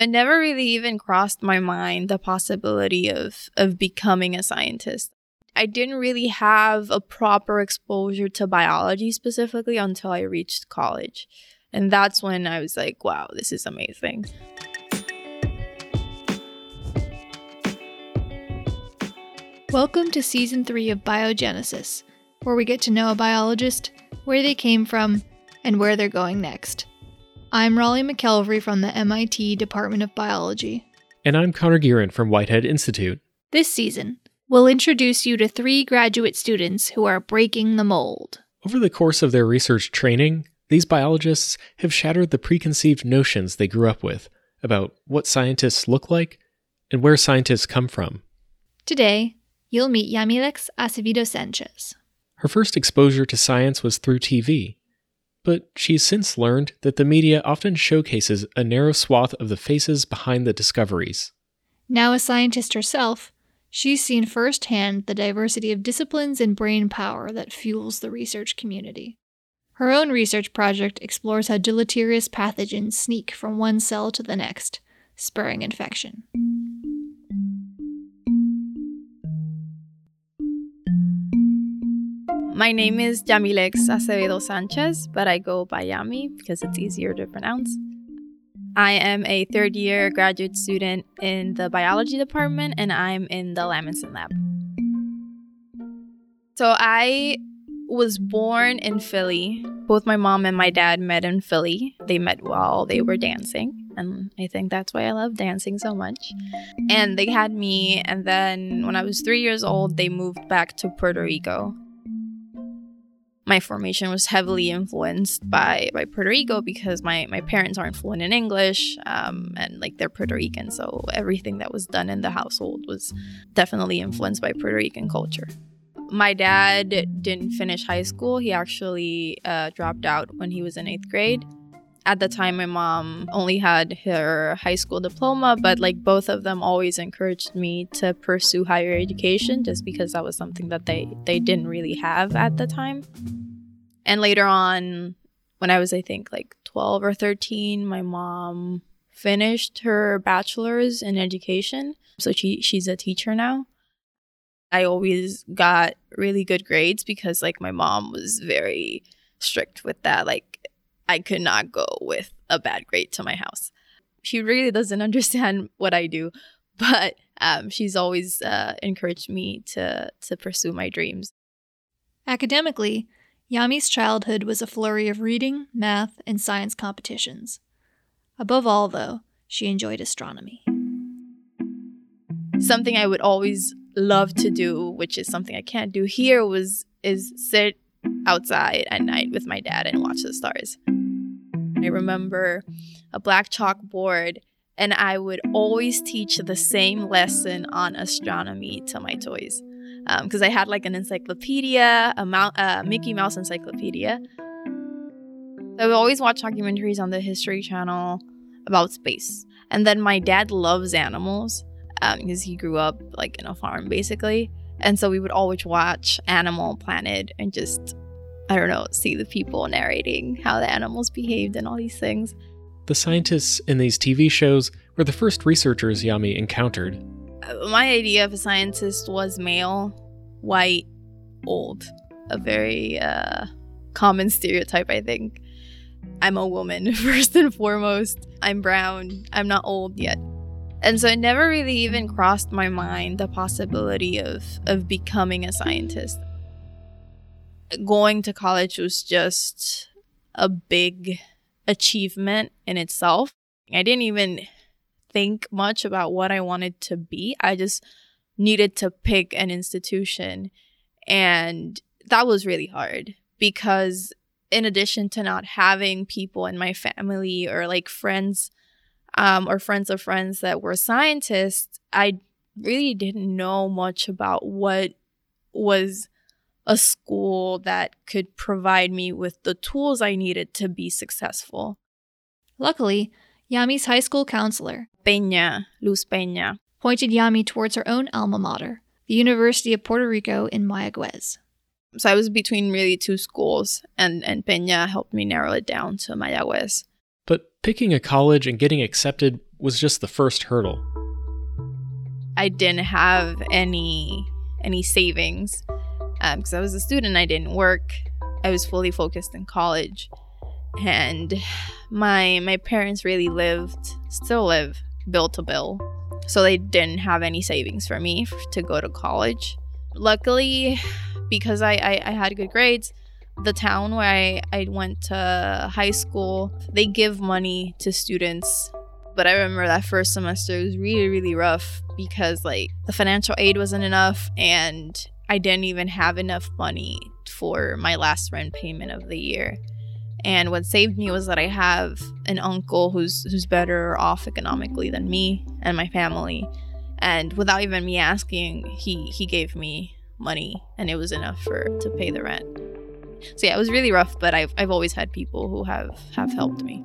It never really even crossed my mind the possibility of of becoming a scientist. I didn't really have a proper exposure to biology specifically until I reached college. And that's when I was like, wow, this is amazing. Welcome to season three of Biogenesis, where we get to know a biologist, where they came from, and where they're going next. I'm Raleigh McKelvery from the MIT Department of Biology. And I'm Connor Gearin from Whitehead Institute. This season, we'll introduce you to three graduate students who are breaking the mold. Over the course of their research training, these biologists have shattered the preconceived notions they grew up with about what scientists look like and where scientists come from. Today, you'll meet Yamilex Acevedo Sanchez. Her first exposure to science was through TV, but she's since learned that the media often showcases a narrow swath of the faces behind the discoveries. Now a scientist herself, she's seen firsthand the diversity of disciplines and brain power that fuels the research community. Her own research project explores how deleterious pathogens sneak from one cell to the next, spurring infection. My name is Yamilex Acevedo Sanchez, but I go by Yami because it's easier to pronounce. I am a third year graduate student in the biology department and I'm in the Lamason lab. So I was born in Philly. Both my mom and my dad met in Philly. They met while they were dancing. And I think that's why I love dancing so much. And they had me. And then when I was three years old, they moved back to Puerto Rico my formation was heavily influenced by by Puerto Rico because my my parents aren't fluent in English um, and like they're Puerto Rican, so everything that was done in the household was definitely influenced by Puerto Rican culture. My dad didn't finish high school; he actually uh, dropped out when he was in eighth grade. At the time, my mom only had her high school diploma, but like both of them always encouraged me to pursue higher education just because that was something that they they didn't really have at the time. And later on, when I was, I think, like 12 or 13, my mom finished her bachelor's in education. So she, she's a teacher now. I always got really good grades because, like, my mom was very strict with that. Like, I could not go with a bad grade to my house. She really doesn't understand what I do, but um, she's always uh, encouraged me to to pursue my dreams. Academically, Yami's childhood was a flurry of reading, math, and science competitions. Above all, though, she enjoyed astronomy. Something I would always love to do, which is something I can't do here, was is sit outside at night with my dad and watch the stars. I remember a black chalkboard and I would always teach the same lesson on astronomy to my toys because um, I had like an encyclopedia, a uh, Mickey Mouse encyclopedia. I would always watch documentaries on the History Channel about space. And then my dad loves animals because um, he grew up like in a farm basically. And so we would always watch Animal Planet and just, I don't know, see the people narrating how the animals behaved and all these things. The scientists in these TV shows were the first researchers Yami encountered my idea of a scientist was male, white, old. A very uh, common stereotype, I think. I'm a woman, first and foremost. I'm brown. I'm not old yet. And so it never really even crossed my mind the possibility of, of becoming a scientist. Going to college was just a big achievement in itself. I didn't even think much about what I wanted to be. I just needed to pick an institution. And that was really hard because, in addition to not having people in my family or like friends um, or friends of friends that were scientists, I really didn't know much about what was a school that could provide me with the tools I needed to be successful. Luckily, Yami's high school counselor, Peña, Luz Peña, pointed Yami towards her own alma mater, the University of Puerto Rico in Mayagüez. So I was between really two schools, and, and Peña helped me narrow it down to Mayagüez. But picking a college and getting accepted was just the first hurdle. I didn't have any any savings because um, I was a student. I didn't work. I was fully focused in college, and my my parents really lived, still live, bill to bill. So they didn't have any savings for me to go to college. Luckily, because I, I, I had good grades, the town where I, I went to high school, they give money to students. But I remember that first semester was really, really rough because like the financial aid wasn't enough and I didn't even have enough money for my last rent payment of the year. And what saved me was that I have an uncle who's who's better off economically than me and my family. And without even me asking, he he gave me money and it was enough for to pay the rent. So yeah, it was really rough, but I've I've always had people who have have helped me.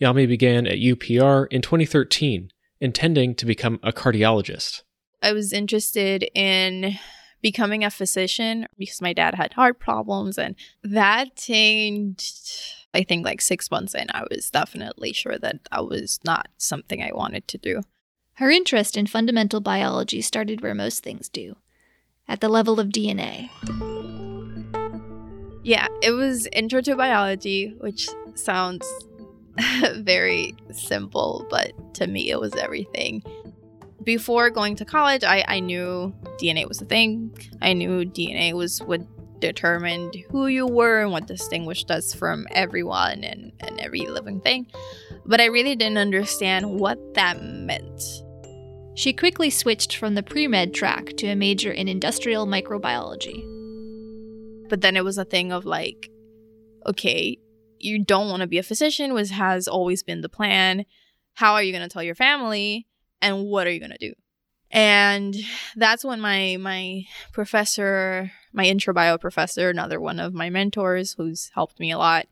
Yami began at UPR in 2013, intending to become a cardiologist. I was interested in becoming a physician because my dad had heart problems and that changed i think like six months in. I was definitely sure that that was not something i wanted to do. Her interest in fundamental biology started where most things do at the level of dna yeah it was intro to biology which sounds very simple but to me it was everything before going to college, I, I knew DNA was a thing. I knew DNA was what determined who you were and what distinguished us from everyone and, and every living thing. But I really didn't understand what that meant. She quickly switched from the pre med track to a major in industrial microbiology. But then it was a thing of like, okay, you don't want to be a physician, which has always been the plan. How are you going to tell your family? And what are you going to do and that's when my my professor my intro bio professor another one of my mentors who's helped me a lot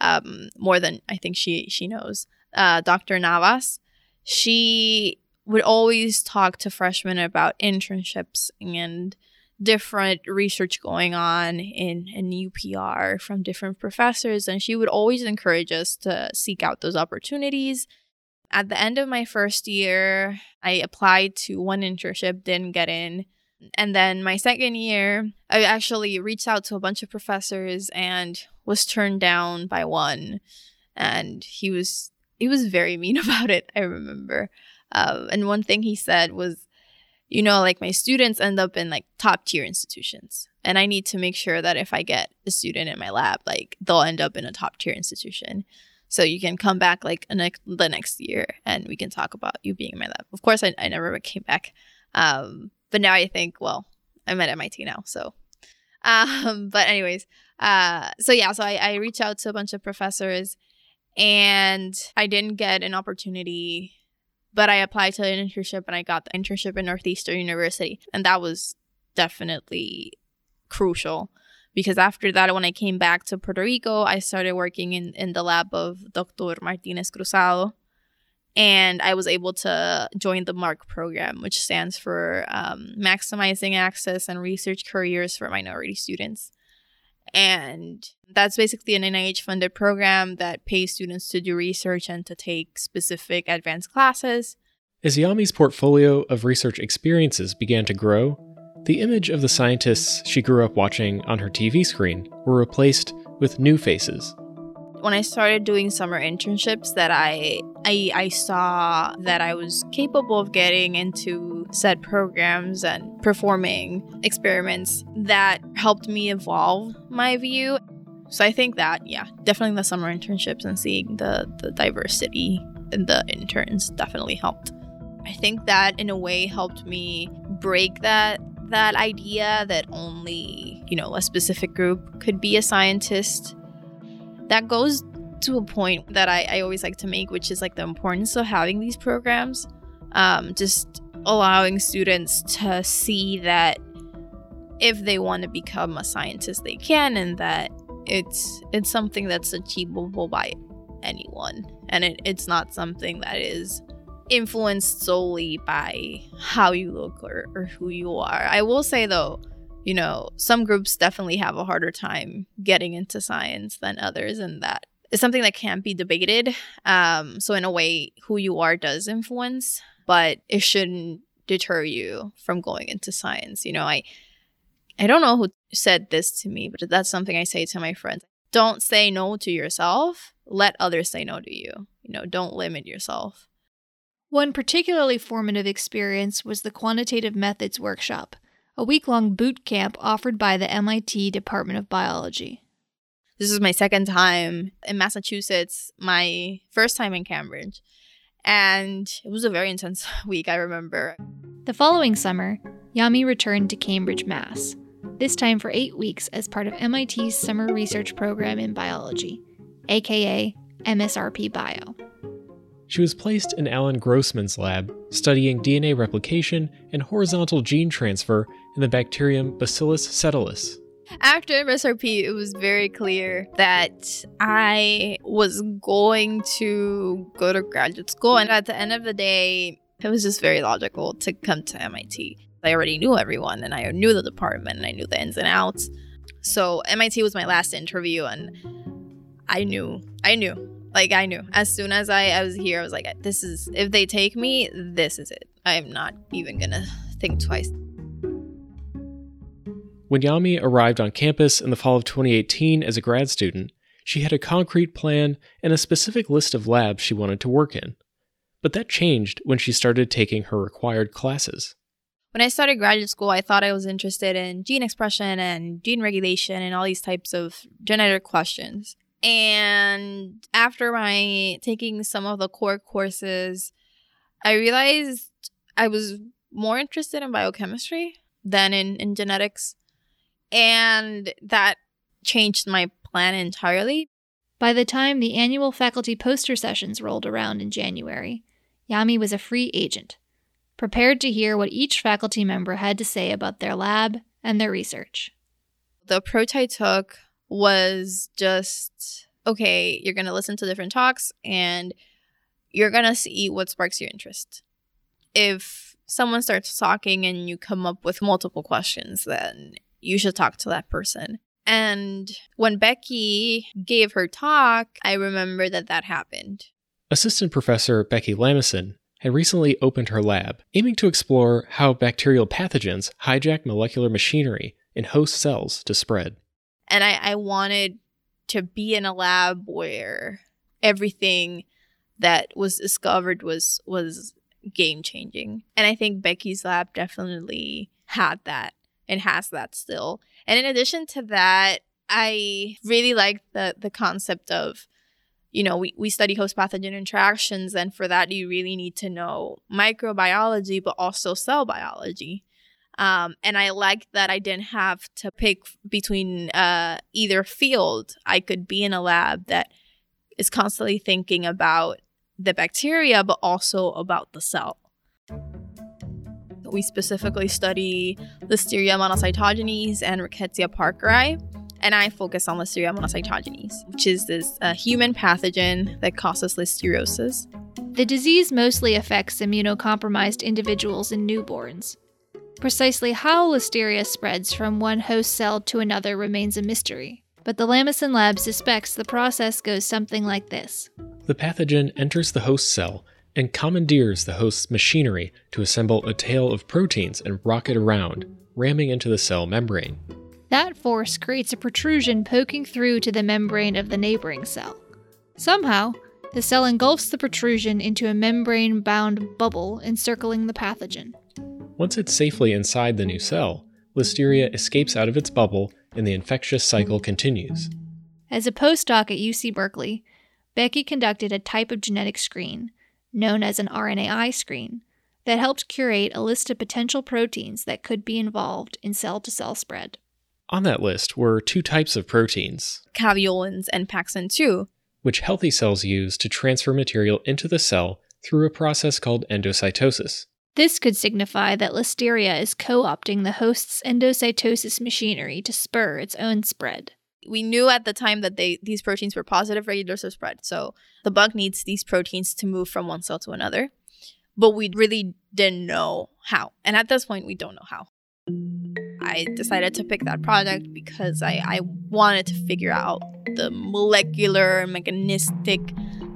um, more than i think she she knows uh, dr navas she would always talk to freshmen about internships and different research going on in, in UPR from different professors. And she would always encourage us to seek out those opportunities at the end of my first year, I applied to one internship, didn't get in. And then my second year, I actually reached out to a bunch of professors and was turned down by one. And he was he was very mean about it, I remember. Uh, and one thing he said was, you know, like my students end up in like top tier institutions. And I need to make sure that if I get a student in my lab, like they'll end up in a top tier institution. So you can come back like next, the next year and we can talk about you being in my lab. Of course, I, I never came back. Um, but now I think, well, I'm at MIT now. So, um, but anyways, uh, so yeah, so I, I reached out to a bunch of professors and I didn't get an opportunity, but I applied to an internship and I got the internship in Northeastern University. And that was definitely crucial because after that, when I came back to Puerto Rico, I started working in, in the lab of Dr. Martinez Cruzado. And I was able to join the MARC program, which stands for um, Maximizing Access and Research Careers for Minority Students. And that's basically an NIH funded program that pays students to do research and to take specific advanced classes. As Yami's portfolio of research experiences began to grow, the image of the scientists she grew up watching on her TV screen were replaced with new faces. When I started doing summer internships that I, I I saw that I was capable of getting into said programs and performing experiments that helped me evolve my view. So I think that yeah, definitely the summer internships and seeing the the diversity in the interns definitely helped. I think that in a way helped me break that that idea that only, you know, a specific group could be a scientist. That goes to a point that I, I always like to make, which is like the importance of having these programs. Um, just allowing students to see that if they want to become a scientist, they can, and that it's it's something that's achievable by anyone, and it, it's not something that is influenced solely by how you look or, or who you are. I will say though, you know, some groups definitely have a harder time getting into science than others, and that is something that can't be debated. Um, so in a way, who you are does influence, but it shouldn't deter you from going into science. You know, I I don't know who said this to me, but that's something I say to my friends. Don't say no to yourself. Let others say no to you. You know, don't limit yourself. One particularly formative experience was the Quantitative Methods Workshop, a week long boot camp offered by the MIT Department of Biology. This is my second time in Massachusetts, my first time in Cambridge. And it was a very intense week, I remember. The following summer, Yami returned to Cambridge, Mass., this time for eight weeks as part of MIT's summer research program in biology, aka MSRP Bio. She was placed in Alan Grossman's lab, studying DNA replication and horizontal gene transfer in the bacterium Bacillus subtilis. After MSRP, it was very clear that I was going to go to graduate school. And at the end of the day, it was just very logical to come to MIT. I already knew everyone and I knew the department and I knew the ins and outs. So MIT was my last interview and I knew, I knew, like I knew. As soon as I, I was here, I was like, this is, if they take me, this is it. I'm not even gonna think twice. When Yami arrived on campus in the fall of 2018 as a grad student, she had a concrete plan and a specific list of labs she wanted to work in. But that changed when she started taking her required classes. When I started graduate school, I thought I was interested in gene expression and gene regulation and all these types of genetic questions. And after my taking some of the core courses, I realized I was more interested in biochemistry than in, in genetics. And that changed my plan entirely. By the time the annual faculty poster sessions rolled around in January, Yami was a free agent, prepared to hear what each faculty member had to say about their lab and their research. The approach I took was just okay, you're going to listen to different talks and you're going to see what sparks your interest. If someone starts talking and you come up with multiple questions, then you should talk to that person. And when Becky gave her talk, I remember that that happened. Assistant Professor Becky Lamason had recently opened her lab, aiming to explore how bacterial pathogens hijack molecular machinery in host cells to spread. And I, I wanted to be in a lab where everything that was discovered was was game changing. And I think Becky's lab definitely had that and has that still. And in addition to that, I really like the the concept of you know, we, we study host pathogen interactions, and for that, you really need to know microbiology, but also cell biology. Um, and I like that I didn't have to pick between uh, either field. I could be in a lab that is constantly thinking about the bacteria, but also about the cell. We specifically study Listeria monocytogenes and Rickettsia parkeri. And I focus on Listeria monocytogenes, which is this uh, human pathogen that causes listeriosis. The disease mostly affects immunocompromised individuals and newborns. Precisely how Listeria spreads from one host cell to another remains a mystery, but the Lamason lab suspects the process goes something like this. The pathogen enters the host cell and commandeers the host's machinery to assemble a tail of proteins and rocket around, ramming into the cell membrane. That force creates a protrusion poking through to the membrane of the neighboring cell. Somehow, the cell engulfs the protrusion into a membrane bound bubble encircling the pathogen. Once it's safely inside the new cell, Listeria escapes out of its bubble and the infectious cycle continues. As a postdoc at UC Berkeley, Becky conducted a type of genetic screen, known as an RNAi screen, that helped curate a list of potential proteins that could be involved in cell to cell spread. On that list were two types of proteins caveolins and PACSIN2, which healthy cells use to transfer material into the cell through a process called endocytosis. This could signify that Listeria is co opting the host's endocytosis machinery to spur its own spread. We knew at the time that they these proteins were positive regulators of spread, so the bug needs these proteins to move from one cell to another. But we really didn't know how. And at this point, we don't know how. I decided to pick that project because I, I wanted to figure out the molecular, mechanistic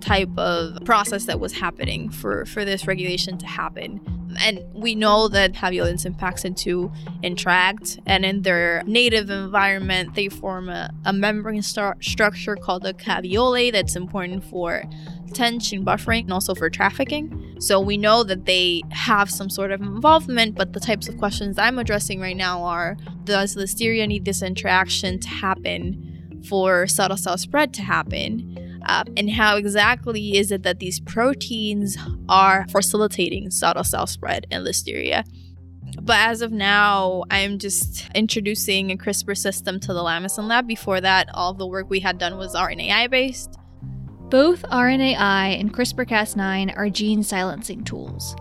type of process that was happening for, for this regulation to happen. And we know that caveolins and PACSIN2 interact, and in their native environment, they form a, a membrane structure called the caveolae that's important for tension buffering and also for trafficking. So we know that they have some sort of involvement, but the types of questions I'm addressing right now are does listeria need this interaction to happen for subtle cell spread to happen? Uh, and how exactly is it that these proteins are facilitating subtle cell spread in listeria? But as of now, I'm just introducing a CRISPR system to the Lamason lab. Before that, all the work we had done was RNAi based. Both RNAi and CRISPR Cas9 are gene silencing tools.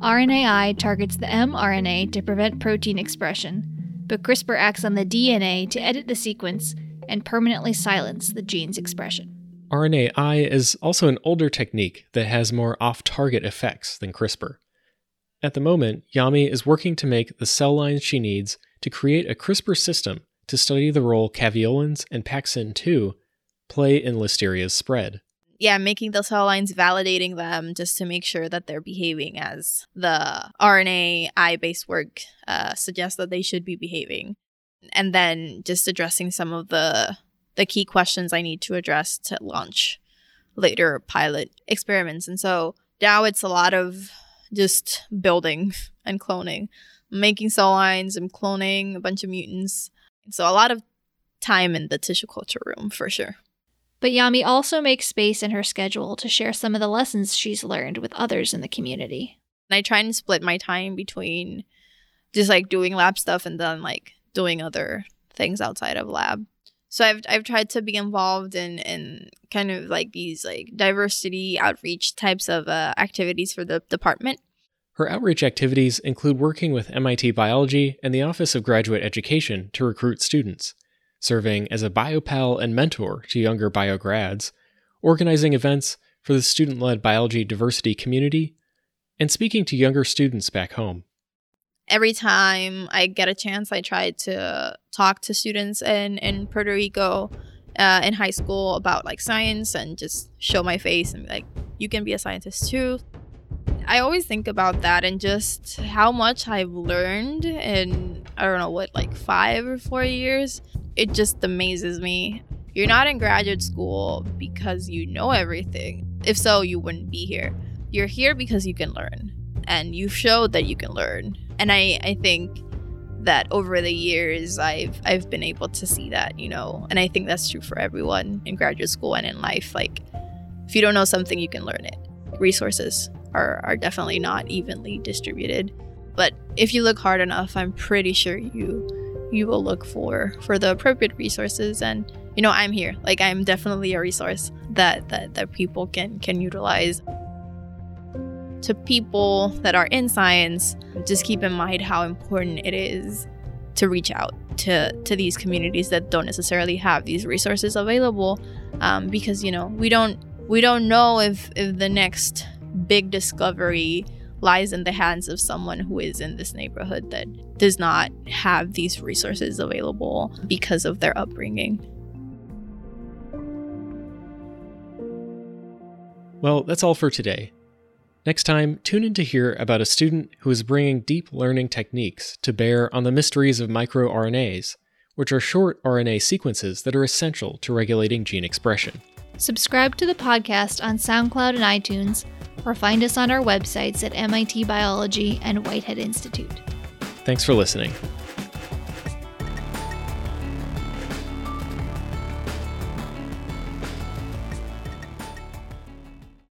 RNAi targets the mRNA to prevent protein expression, but CRISPR acts on the DNA to edit the sequence and permanently silence the gene's expression. RNAi is also an older technique that has more off target effects than CRISPR. At the moment, Yami is working to make the cell lines she needs to create a CRISPR system to study the role caveolins and PACSIN2 play in Listeria's spread. Yeah, making the cell lines, validating them just to make sure that they're behaving as the RNAi based work uh, suggests that they should be behaving. And then just addressing some of the the key questions I need to address to launch later pilot experiments. And so now it's a lot of just building and cloning, making cell lines and cloning a bunch of mutants. So a lot of time in the tissue culture room for sure. But Yami also makes space in her schedule to share some of the lessons she's learned with others in the community. I try and split my time between just like doing lab stuff and then like doing other things outside of lab. So I've I've tried to be involved in in kind of like these like diversity outreach types of uh, activities for the department. Her outreach activities include working with MIT Biology and the Office of Graduate Education to recruit students serving as a biopal and mentor to younger biograds, organizing events for the student led biology diversity community, and speaking to younger students back home. Every time I get a chance, I try to talk to students in, in Puerto Rico uh, in high school about like science and just show my face and like, you can be a scientist too. I always think about that and just how much I've learned in, I don't know what, like five or four years it just amazes me. You're not in graduate school because you know everything. If so, you wouldn't be here. You're here because you can learn, and you've showed that you can learn. And I, I think that over the years I've I've been able to see that, you know, and I think that's true for everyone in graduate school and in life. Like if you don't know something, you can learn it. Resources are, are definitely not evenly distributed. But if you look hard enough, I'm pretty sure you you will look for for the appropriate resources and you know i'm here like i'm definitely a resource that that, that people can can utilize to people that are in science just keep in mind how important it is to reach out to to these communities that don't necessarily have these resources available um, because you know we don't we don't know if if the next big discovery lies in the hands of someone who is in this neighborhood that does not have these resources available because of their upbringing. Well, that's all for today. Next time, tune in to hear about a student who is bringing deep learning techniques to bear on the mysteries of microRNAs, which are short RNA sequences that are essential to regulating gene expression. Subscribe to the podcast on SoundCloud and iTunes or find us on our websites at MIT Biology and Whitehead Institute. Thanks for listening.